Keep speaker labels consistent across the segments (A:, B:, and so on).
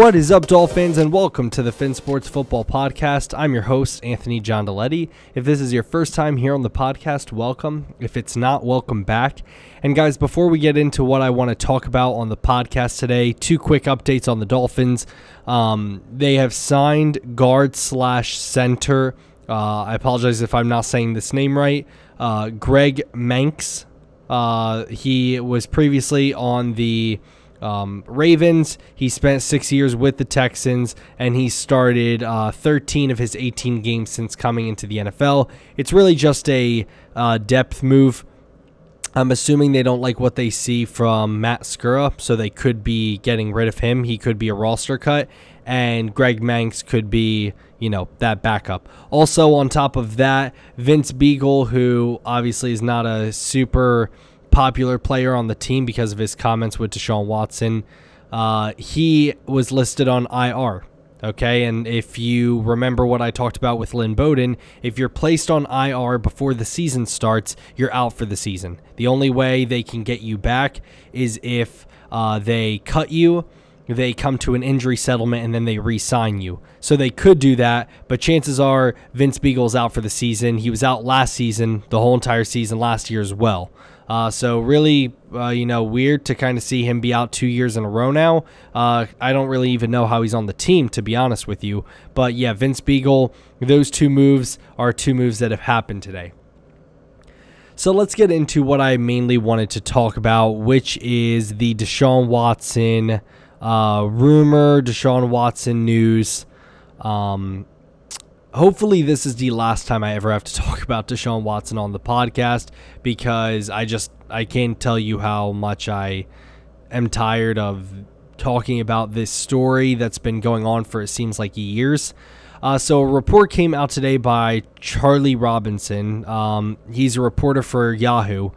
A: What is up, Dolphins, and welcome to the Fin Sports Football Podcast. I'm your host, Anthony John Deletti. If this is your first time here on the podcast, welcome. If it's not, welcome back. And guys, before we get into what I want to talk about on the podcast today, two quick updates on the Dolphins. Um, they have signed guard slash center. Uh, I apologize if I'm not saying this name right. Uh, Greg Mancz. Uh, he was previously on the um, Ravens. He spent six years with the Texans, and he started uh, 13 of his 18 games since coming into the NFL. It's really just a uh, depth move. I'm assuming they don't like what they see from Matt Skura, so they could be getting rid of him. He could be a roster cut, and Greg Mancz could be, you know, that backup. Also, on top of that, Vince Beagle, who obviously is not a super popular player on the team because of his comments with Deshaun Watson, uh, he was listed on IR. Okay, and if you remember what I talked about with Lynn Bowden, if you're placed on IR before the season starts, you're out for the season. The only way they can get you back is if uh, they cut you, they come to an injury settlement, and then they re sign you. So they could do that, but chances are Vince Biegel's out for the season. He was out last season, the whole entire season last year as well. Uh, so really, uh, you know, weird to kind of see him be out two years in a row now. Uh, I don't really even know how he's on the team, to be honest with you. But yeah, Vince Biegel, those two moves are two moves that have happened today. So let's get into what I mainly wanted to talk about, which is the Deshaun Watson uh, rumor, Deshaun Watson news. Um, hopefully this is the last time I ever have to talk about Deshaun Watson on the podcast because I just I can't tell you how much I am tired of talking about this story that's been going on for it seems like years. Uh, so a report came out today by Charlie Robinson. Um, he's a reporter for Yahoo.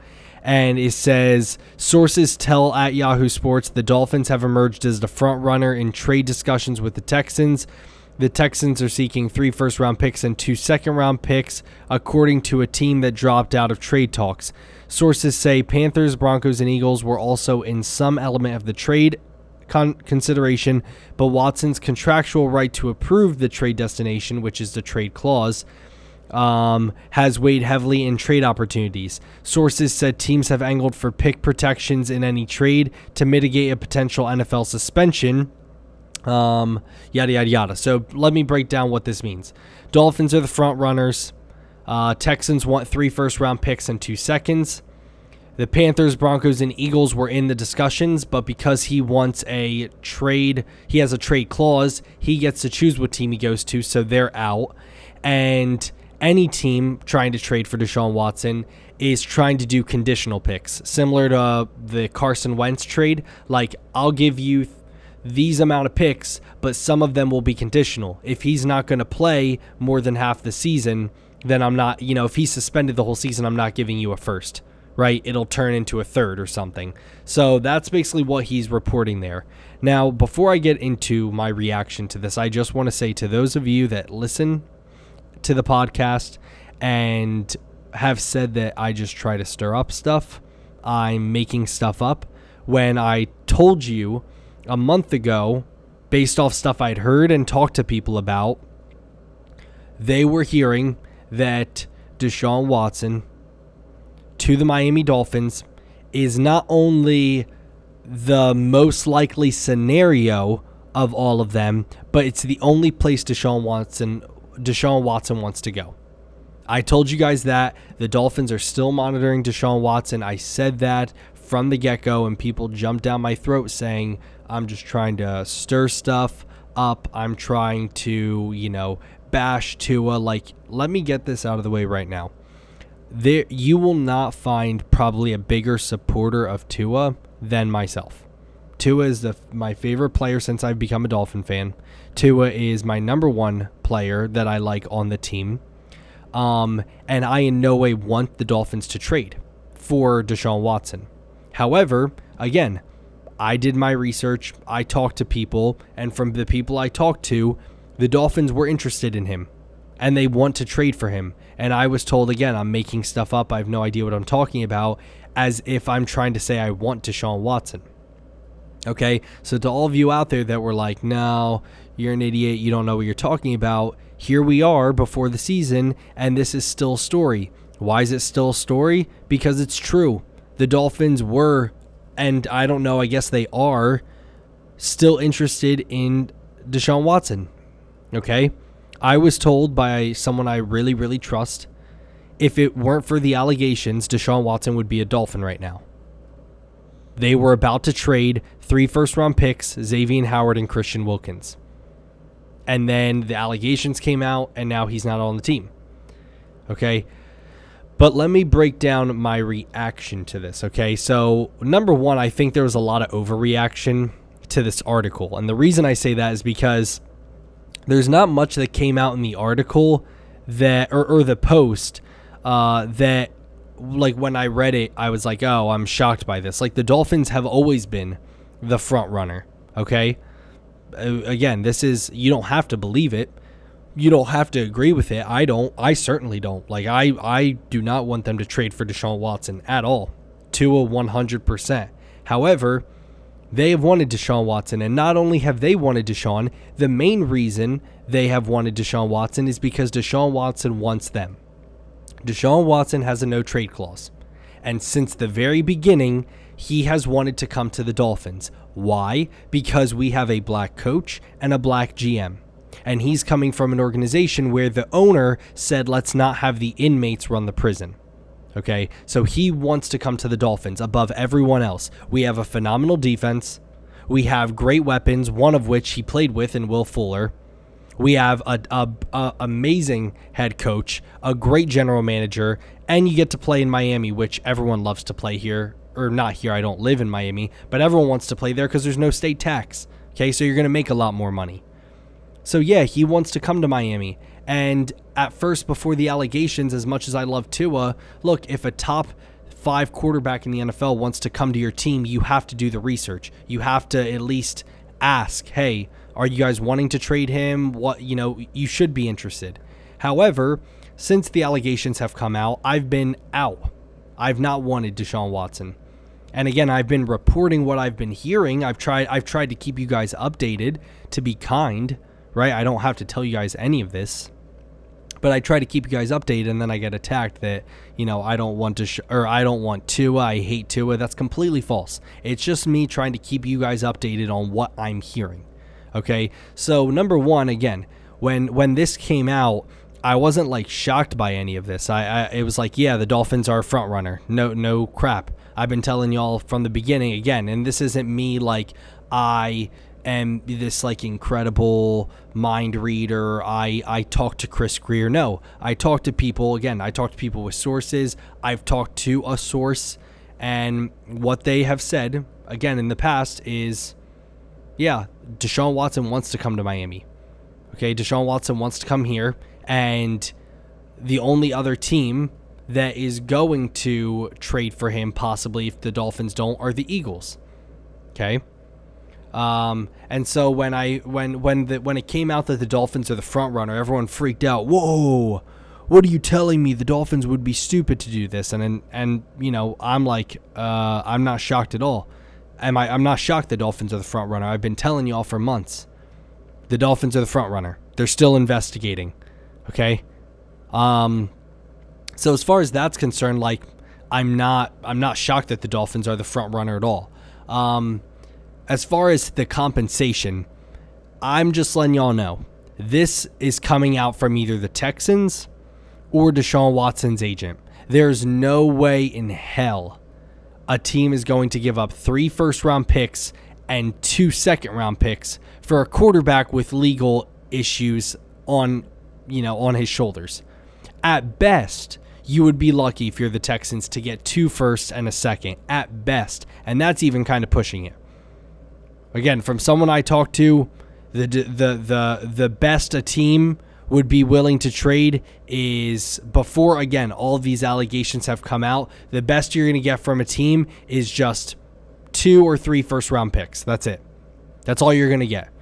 A: And it says sources tell at Yahoo Sports the Dolphins have emerged as the front runner in trade discussions with the Texans. The Texans are seeking three first round picks and two second round picks, according to a team that dropped out of trade talks. Sources say Panthers, Broncos, and Eagles were also in some element of the trade con- consideration, but Watson's contractual right to approve the trade destination, which is the trade clause, um, has weighed heavily in trade opportunities. Sources said teams have angled for pick protections in any trade to mitigate a potential NFL suspension um, yada yada yada. So let me break down what this means. Dolphins are the front runners. Uh, Texans want three first round picks and two seconds. The Panthers, Broncos, and Eagles were in the discussions, but because he wants a trade, he has a trade clause, he gets to choose what team he goes to, so they're out. And any team trying to trade for Deshaun Watson is trying to do conditional picks, similar to the Carson Wentz trade. Like, I'll give you these amount of picks, but some of them will be conditional. If he's not going to play more than half the season, then I'm not, you know, if he's suspended the whole season, I'm not giving you a first, right? It'll turn into a third or something. So that's basically what he's reporting there. Now, before I get into my reaction to this, I just want to say to those of you that listen to the podcast and have said that I just try to stir up stuff, I'm making stuff up. When I told you a month ago, based off stuff I'd heard and talked to people about, they were hearing that Deshaun Watson to the Miami Dolphins is not only the most likely scenario of all of them, but it's the only place Deshaun Watson Deshaun Watson wants to go. I told you guys that the Dolphins are still monitoring Deshaun Watson. I said that from the get go, and people jumped down my throat saying I'm just trying to stir stuff up. I'm trying to, you know, bash Tua. Like, let me get this out of the way right now. There, you will not find probably a bigger supporter of Tua than myself. Tua is the my favorite player since I've become a Dolphin fan. Tua is my number one player that I like on the team. Um, and I in no way want the Dolphins to trade for Deshaun Watson. However, again, I did my research, I talked to people, and from the people I talked to, the Dolphins were interested in him and they want to trade for him. And I was told again, I'm making stuff up. I have no idea what I'm talking about, as if I'm trying to say I want Deshaun Watson. Okay, so to all of you out there that were like, no, you're an idiot, you don't know what you're talking about, here we are before the season, and this is still story. Why is it still a story? Because it's true. The Dolphins were, and I don't know, I guess they are, still interested in Deshaun Watson. Okay, I was told by someone I really, really trust if it weren't for the allegations, Deshaun Watson would be a Dolphin right now. They were about to trade three first round picks, Xavier Howard and Christian Wilkins. And then the allegations came out, and now he's not on the team. Okay. But let me break down my reaction to this. Okay. So, number one, I think there was a lot of overreaction to this article. And the reason I say that is because there's not much that came out in the article that, or, or the post, uh, that like when I read it, I was like, oh, I'm shocked by this. Like the Dolphins have always been the front runner. Okay. Again, this is, you don't have to believe it. You don't have to agree with it. I don't. I certainly don't. Like I, I do not want them to trade for Deshaun Watson at all, to a 100%. However, they have wanted Deshaun Watson, and not only have they wanted Deshaun, the main reason they have wanted Deshaun Watson is because Deshaun Watson wants them. Deshaun Watson has a no trade clause. And since the very beginning, he has wanted to come to the Dolphins. Why? Because we have a black coach and a black GM. And he's coming from an organization where the owner said, let's not have the inmates run the prison. Okay, so he wants to come to the Dolphins above everyone else. We have a phenomenal defense. We have great weapons, one of which he played with in Will Fuller. We have a, amazing head coach, a great general manager, and you get to play in Miami, which everyone loves to play here. Or not here. I don't live in Miami, but everyone wants to play there because there's no state tax. Okay, so you're going to make a lot more money. So yeah, he wants to come to Miami. And at first, before the allegations, as much as I love Tua, look, if a top five quarterback in the NFL wants to come to your team, you have to do the research. You have to at least ask, hey, are you guys wanting to trade him? What, you know, you should be interested. However, since the allegations have come out, I've been out. I've not wanted Deshaun Watson. And again, I've been reporting what I've been hearing. I've tried I've tried to keep you guys updated to be kind, right? I don't have to tell you guys any of this. But I try to keep you guys updated and then I get attacked that, you know, I don't want to sh- or I don't want Tua, I hate Tua. That's completely false. It's just me trying to keep you guys updated on what I'm hearing. Okay, so number one, again, when when this came out, I wasn't like shocked by any of this. I, I it was like, yeah, the Dolphins are a front runner. No, no crap. I've been telling y'all from the beginning again, and this isn't me like I am this like incredible mind reader. I I talk to Chris Grier. No, I talk to people again. I talk to people with sources. I've talked to a source, and what they have said again in the past is yeah, Deshaun Watson wants to come to Miami. Okay, Deshaun Watson wants to come here, and the only other team that is going to trade for him, possibly if the Dolphins don't, are the Eagles. Okay. Um, and so when I when when the when it came out that the Dolphins are the front runner, everyone freaked out. Whoa, what are you telling me? The Dolphins would be stupid to do this, and and, and you know I'm like uh, I'm not shocked at all am I? I'm not shocked the Dolphins are the front runner. I've been telling y'all for months. The Dolphins are the front runner. They're still investigating. Okay. Um. So as far as that's concerned, like I'm not I'm not shocked that the Dolphins are the front runner at all. Um, as far as the compensation, I'm just letting y'all know this is coming out from either the Texans or Deshaun Watson's agent. There's no way in hell a team is going to give up three first round picks and two second round picks for a quarterback with legal issues on you know on his shoulders. At best, you would be lucky if you're the Texans to get two firsts and a second at best, and that's even kind of pushing it. Again, from someone I talked to, the the the the best a team would be willing to trade is before again all these allegations have come out the best you're going to get from a team is just two or three first round picks that's it that's all you're going to get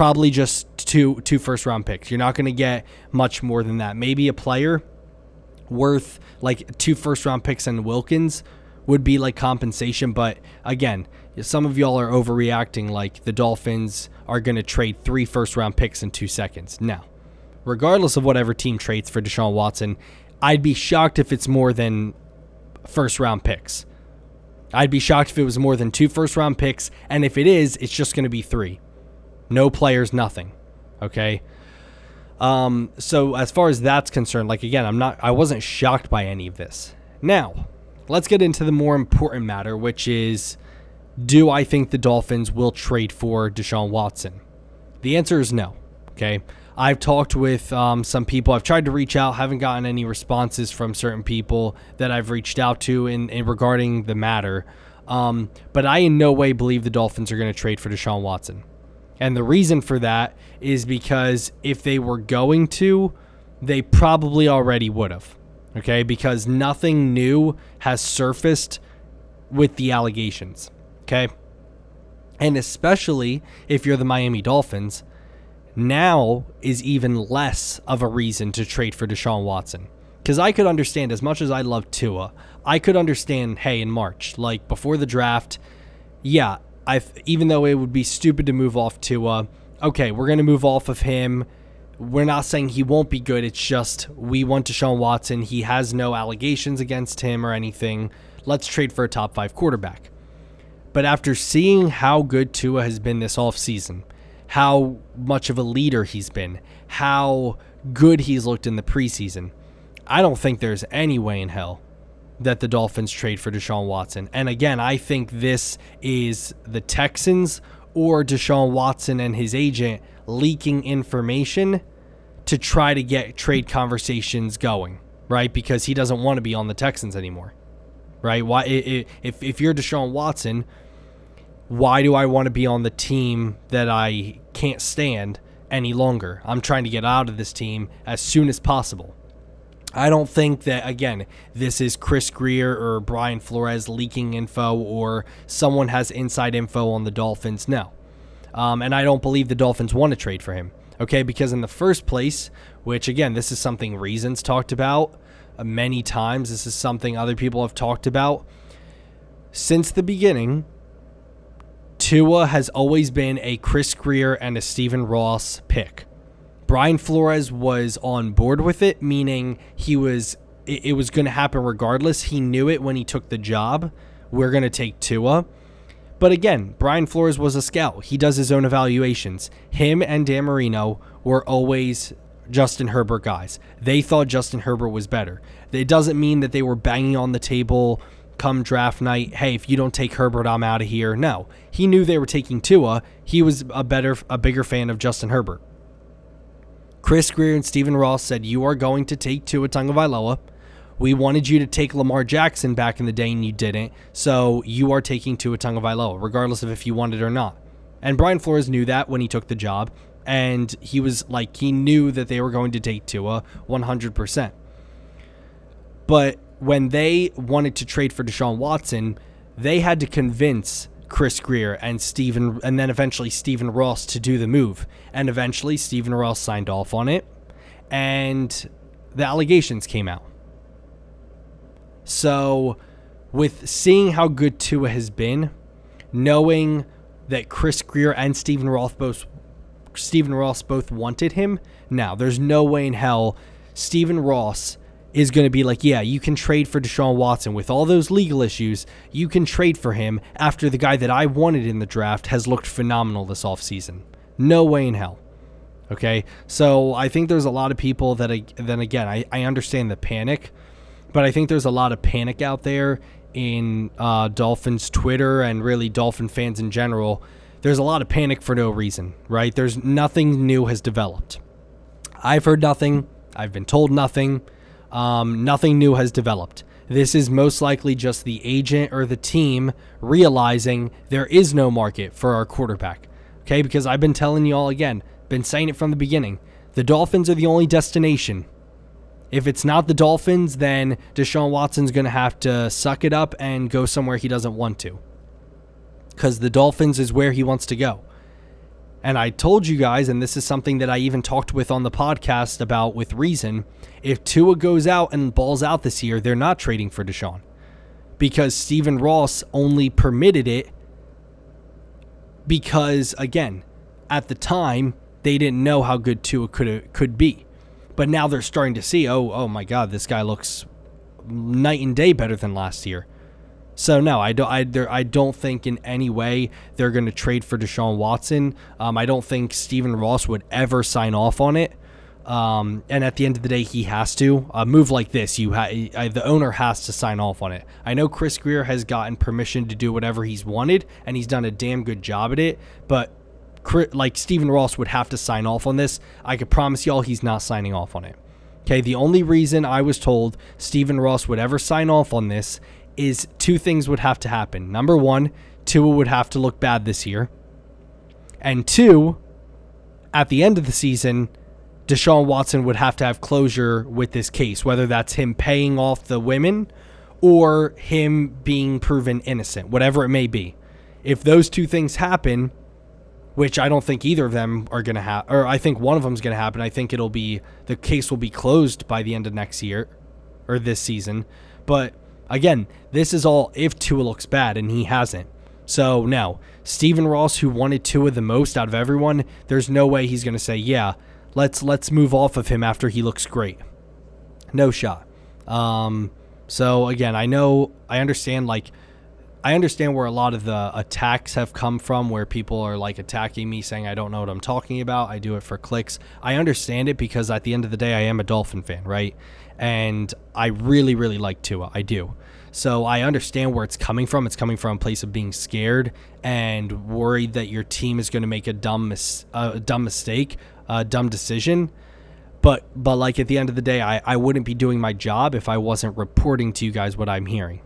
A: probably just two two first round picks you're not going to get much more than that maybe a player worth like two first round picks and Wilkins would be like compensation. But again, some of y'all are overreacting like the Dolphins are going to trade three first round picks in two seconds. Now, regardless of whatever team trades for Deshaun Watson, I'd be shocked if it's more than first round picks. I'd be shocked if it was more than two first round picks. And if it is, it's just going to be three. No players, nothing. Okay. Um, so as far as that's concerned, like again, I'm not I wasn't shocked by any of this. Now, let's get into the more important matter, which is do I think the Dolphins will trade for Deshaun Watson? The answer is no. Okay. I've talked with um, some people. I've tried to reach out, haven't gotten any responses from certain people that I've reached out to in, in regarding the matter. Um, but I in no way believe the Dolphins are going to trade for Deshaun Watson. And the reason for that is because if they were going to, they probably already would have. Okay, because nothing new has surfaced with the allegations. Okay. And especially if you're the Miami Dolphins, now is even less of a reason to trade for Deshaun Watson. Because I could understand, as much as I love Tua, I could understand, hey, in March, like before the draft, yeah, I even though it would be stupid to move off Tua, okay, we're going to move off of him. We're not saying he won't be good. It's just we want Deshaun Watson. He has no allegations against him or anything. Let's trade for a top five quarterback. But after seeing how good Tua has been this offseason, how much of a leader he's been, how good he's looked in the preseason. I don't think there's any way in hell that the Dolphins trade for Deshaun Watson. And again, I think this is the Texans or Deshaun Watson and his agent leaking information to try to get trade conversations going, right? Because he doesn't want to be on the Texans anymore, right? Why if if you're Deshaun Watson, why do I want to be on the team that I can't stand any longer? I'm trying to get out of this team as soon as possible. I don't think that, again, this is Chris Grier or Brian Flores leaking info or someone has inside info on the Dolphins. No. Um, and I don't believe the Dolphins want to trade for him. Okay, because in the first place, which again, this is something Reasons talked about uh, many times, this is something other people have talked about. Since the beginning, Tua has always been a Chris Grier and a Stephen Ross pick. Brian Flores was on board with it, meaning he was it, it was going to happen regardless. He knew it when he took the job. We're going to take Tua. But again, Brian Flores was a scout. He does his own evaluations. Him and Dan Marino were always Justin Herbert guys. They thought Justin Herbert was better. It doesn't mean that they were banging on the table come draft night, hey, if you don't take Herbert, I'm out of here. No, he knew they were taking Tua. He was a better, a bigger fan of Justin Herbert. Chris Grier and Stephen Ross said, You are going to take Tua Tagovailoa. We wanted you to take Lamar Jackson back in the day and you didn't. So you are taking Tua Tagovailoa, regardless of if you wanted or not. And Brian Flores knew that when he took the job. And he was like, he knew that they were going to take Tua 100%. But when they wanted to trade for Deshaun Watson, they had to convince Chris Grier and Stephen and then eventually Stephen Ross to do the move. And eventually Stephen Ross signed off on it and the allegations came out. So with seeing how good Tua has been, knowing that Chris Grier and Stephen Ross both Stephen Ross both wanted him, now there's no way in hell Stephen Ross is going to be like, yeah, you can trade for Deshaun Watson with all those legal issues. You can trade for him after the guy that I wanted in the draft has looked phenomenal this offseason. No way in hell. Okay, so I think there's a lot of people that, I, then again, I, I understand the panic, but I think there's a lot of panic out there in uh, Dolphins Twitter and really Dolphin fans in general. There's a lot of panic for no reason, right? There's nothing new has developed. I've heard nothing. I've been told nothing. Um, nothing new has developed. This is most likely just the agent or the team realizing there is no market for our quarterback. Okay, because I've been telling you all again, been saying it from the beginning. The Dolphins are the only destination. If it's not the Dolphins, then Deshaun Watson's going to have to suck it up and go somewhere he doesn't want to. Because the Dolphins is where he wants to go. And I told you guys, and this is something that I even talked with on the podcast about with reason. If Tua goes out and balls out this year, they're not trading for Deshaun because Stephen Ross only permitted it because again, at the time they didn't know how good Tua could could be. But now they're starting to see, oh, oh my God, this guy looks night and day better than last year. So no, I don't. I, I don't think in any way they're going to trade for Deshaun Watson. Um, I don't think Stephen Ross would ever sign off on it. Um, and at the end of the day, he has to. A move like this, you ha- the owner has to sign off on it. I know Chris Grier has gotten permission to do whatever he's wanted, and he's done a damn good job at it. But like Stephen Ross would have to sign off on this. I could promise y'all he's not signing off on it. Okay, the only reason I was told Stephen Ross would ever sign off on this is two things would have to happen. Number one, Tua would have to look bad this year. And two, at the end of the season, Deshaun Watson would have to have closure with this case, whether that's him paying off the women or him being proven innocent, whatever it may be. If those two things happen, which I don't think either of them are going to happen, or I think one of them is going to happen. I think it'll be the case will be closed by the end of next year or this season. But again, this is all if Tua looks bad, and he hasn't. So now, Stephen Ross, who wanted Tua the most out of everyone, there's no way he's going to say, yeah, let's let's move off of him after he looks great. No shot. Um, so again, I know I understand like I understand where a lot of the attacks have come from, where people are like attacking me, saying I don't know what I'm talking about. I do it for clicks. I understand it because at the end of the day, I am a Dolphin fan, right? And I really, really like Tua. I do. So I understand where it's coming from. It's coming from a place of being scared and worried that your team is going to make a dumb, mis- a dumb mistake uh, dumb decision. But but like at the end of the day, I, I wouldn't be doing my job if I wasn't reporting to you guys what I'm hearing.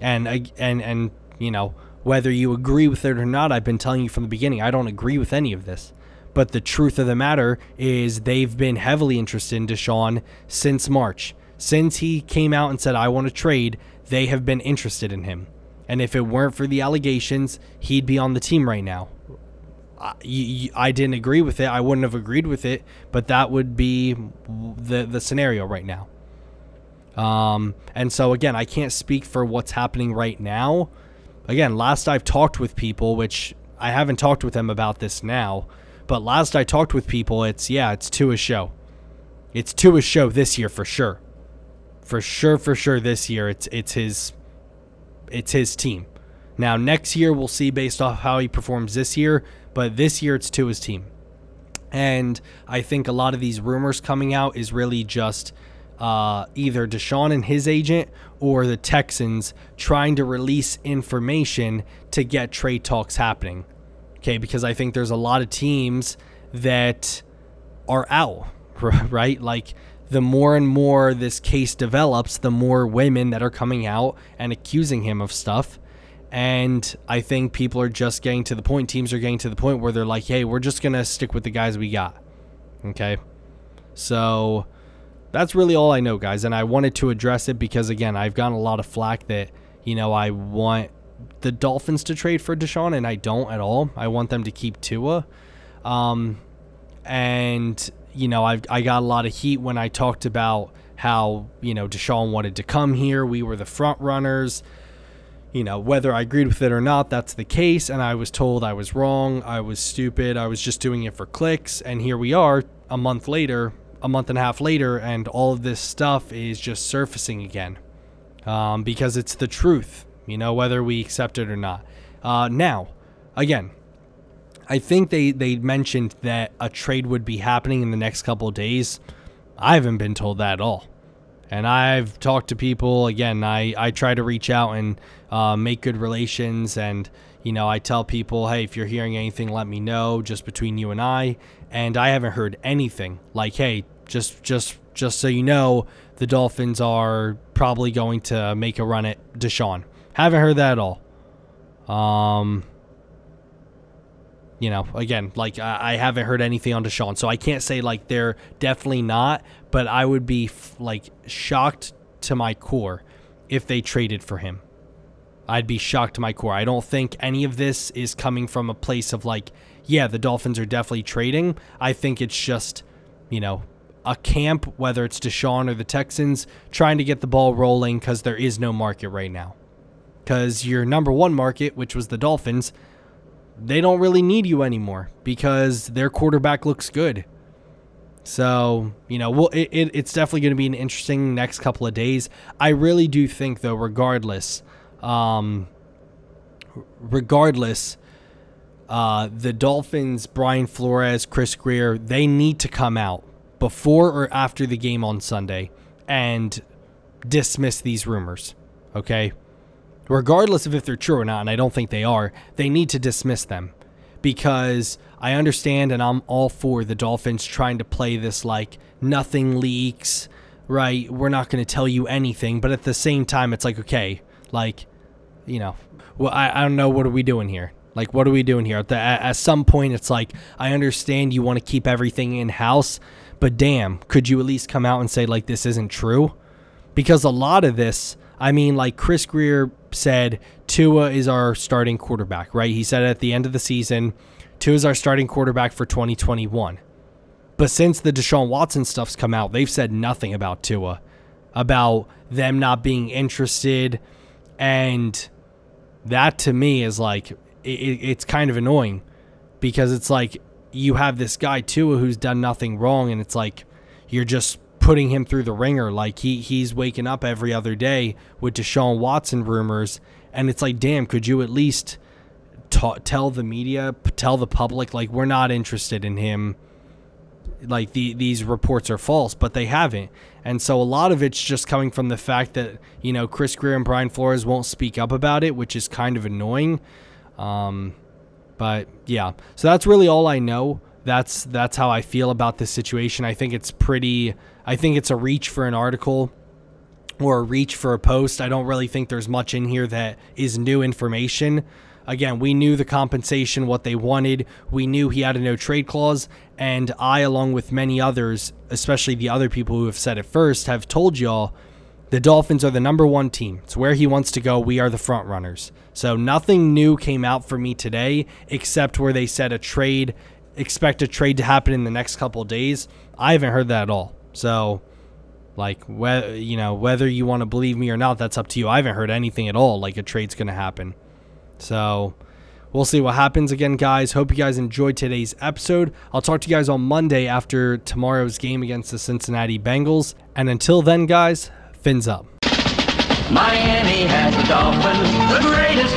A: And I, and and you know whether you agree with it or not, I've been telling you from the beginning I don't agree with any of this. But the truth of the matter is they've been heavily interested in Deshaun since March. Since he came out and said I want to trade, they have been interested in him. And if it weren't for the allegations, he'd be on the team right now. I, didn't agree with it. I wouldn't have agreed with it, but that would be the the scenario right now. Um, and so again, I can't speak for what's happening right now. Again, last I've talked with people, which I haven't talked with them about this now, but last I talked with people, it's yeah, it's to a show. It's to a show this year for sure. For sure, for sure this year it's it's his it's his team. Now next year we'll see based off how he performs this year but this year it's to his team. And I think a lot of these rumors coming out is really just uh, either Deshaun and his agent or the Texans trying to release information to get trade talks happening. Okay, because I think there's a lot of teams that are out, right? Like the more and more this case develops, the more women that are coming out and accusing him of stuff. And I think people are just getting to the point, teams are getting to the point where they're like, hey, we're just going to stick with the guys we got. Okay. So that's really all I know, guys. And I wanted to address it because, again, I've gotten a lot of flack that, you know, I want the Dolphins to trade for Deshaun, and I don't at all. I want them to keep Tua. Um, and, you know, I've, I got a lot of heat when I talked about how, you know, Deshaun wanted to come here. We were the front runners you know, whether I agreed with it or not, that's the case. And I was told I was wrong. I was stupid. I was just doing it for clicks. And here we are a month later, a month and a half later, and all of this stuff is just surfacing again um, because it's the truth, you know, whether we accept it or not. Uh, now, again, I think they, they mentioned that a trade would be happening in the next couple days. I haven't been told that at all. And I've talked to people again. I, I try to reach out and uh, make good relations. And, you know, I tell people, hey, if you're hearing anything, let me know just between you and I. And I haven't heard anything like, hey, just, just, just so you know, the Dolphins are probably going to make a run at Deshaun. Haven't heard that at all. Um, you know, again, like I, I, haven't heard anything on Deshaun, so I can't say like they're definitely not. But I would be f- like shocked to my core if they traded for him. I'd be shocked to my core. I don't think any of this is coming from a place of like, yeah, the Dolphins are definitely trading. I think it's just, you know, a camp, whether it's Deshaun or the Texans, trying to get the ball rolling because there is no market right now. Because your number one market, which was the Dolphins, they don't really need you anymore because their quarterback looks good. So, you know, well, it, it, it's definitely going to be an interesting next couple of days. I really do think, though, regardless, um, regardless, uh, the Dolphins, Brian Flores, Chris Grier, they need to come out before or after the game on Sunday and dismiss these rumors. Okay? Regardless of if they're true or not, and I don't think they are, they need to dismiss them because I understand and I'm all for the Dolphins trying to play this like nothing leaks, right? We're not going to tell you anything, but at the same time, it's like, okay, like, you know, well, I, I don't know. What are we doing here? Like, what are we doing here? At, the, at some point, it's like, I understand you want to keep everything in house, but damn, could you at least come out and say, like, this isn't true? Because a lot of this, I mean, like Chris Grier said, Tua is our starting quarterback, right? He said at the end of the season, Tua is our starting quarterback for 2021. But since the Deshaun Watson stuff's come out, they've said nothing about Tua, about them not being interested. And that to me is like, it, it's kind of annoying because it's like you have this guy Tua who's done nothing wrong, and it's like you're just putting him through the ringer. Like he he's waking up every other day with Deshaun Watson rumors, and it's like, damn, could you at least ta- tell the media, tell the public, like we're not interested in him. Like the these reports are false, but they haven't, and so a lot of it's just coming from the fact that you know Chris Grier and Brian Flores won't speak up about it, which is kind of annoying. Um, but yeah, so that's really all I know. That's that's how I feel about this situation. I think it's pretty. I think it's a reach for an article or a reach for a post. I don't really think there's much in here that is new information. Again, we knew the compensation, what they wanted. We knew he had a no trade clause. And I, along with many others, especially the other people who have said it first, have told y'all the Dolphins are the number one team. It's where he wants to go. We are the front runners. So nothing new came out for me today, except where they said a trade, expect a trade to happen in the next couple days. I haven't heard that at all. So, like, you know whether you want to believe me or not, that's up to you. I haven't heard anything at all like a trade's going to happen. So, we'll see what happens again, guys. Hope you guys enjoyed today's episode. I'll talk to you guys on Monday after tomorrow's game against the Cincinnati Bengals. And until then, guys, fins up.
B: Miami has the Dolphins, the greatest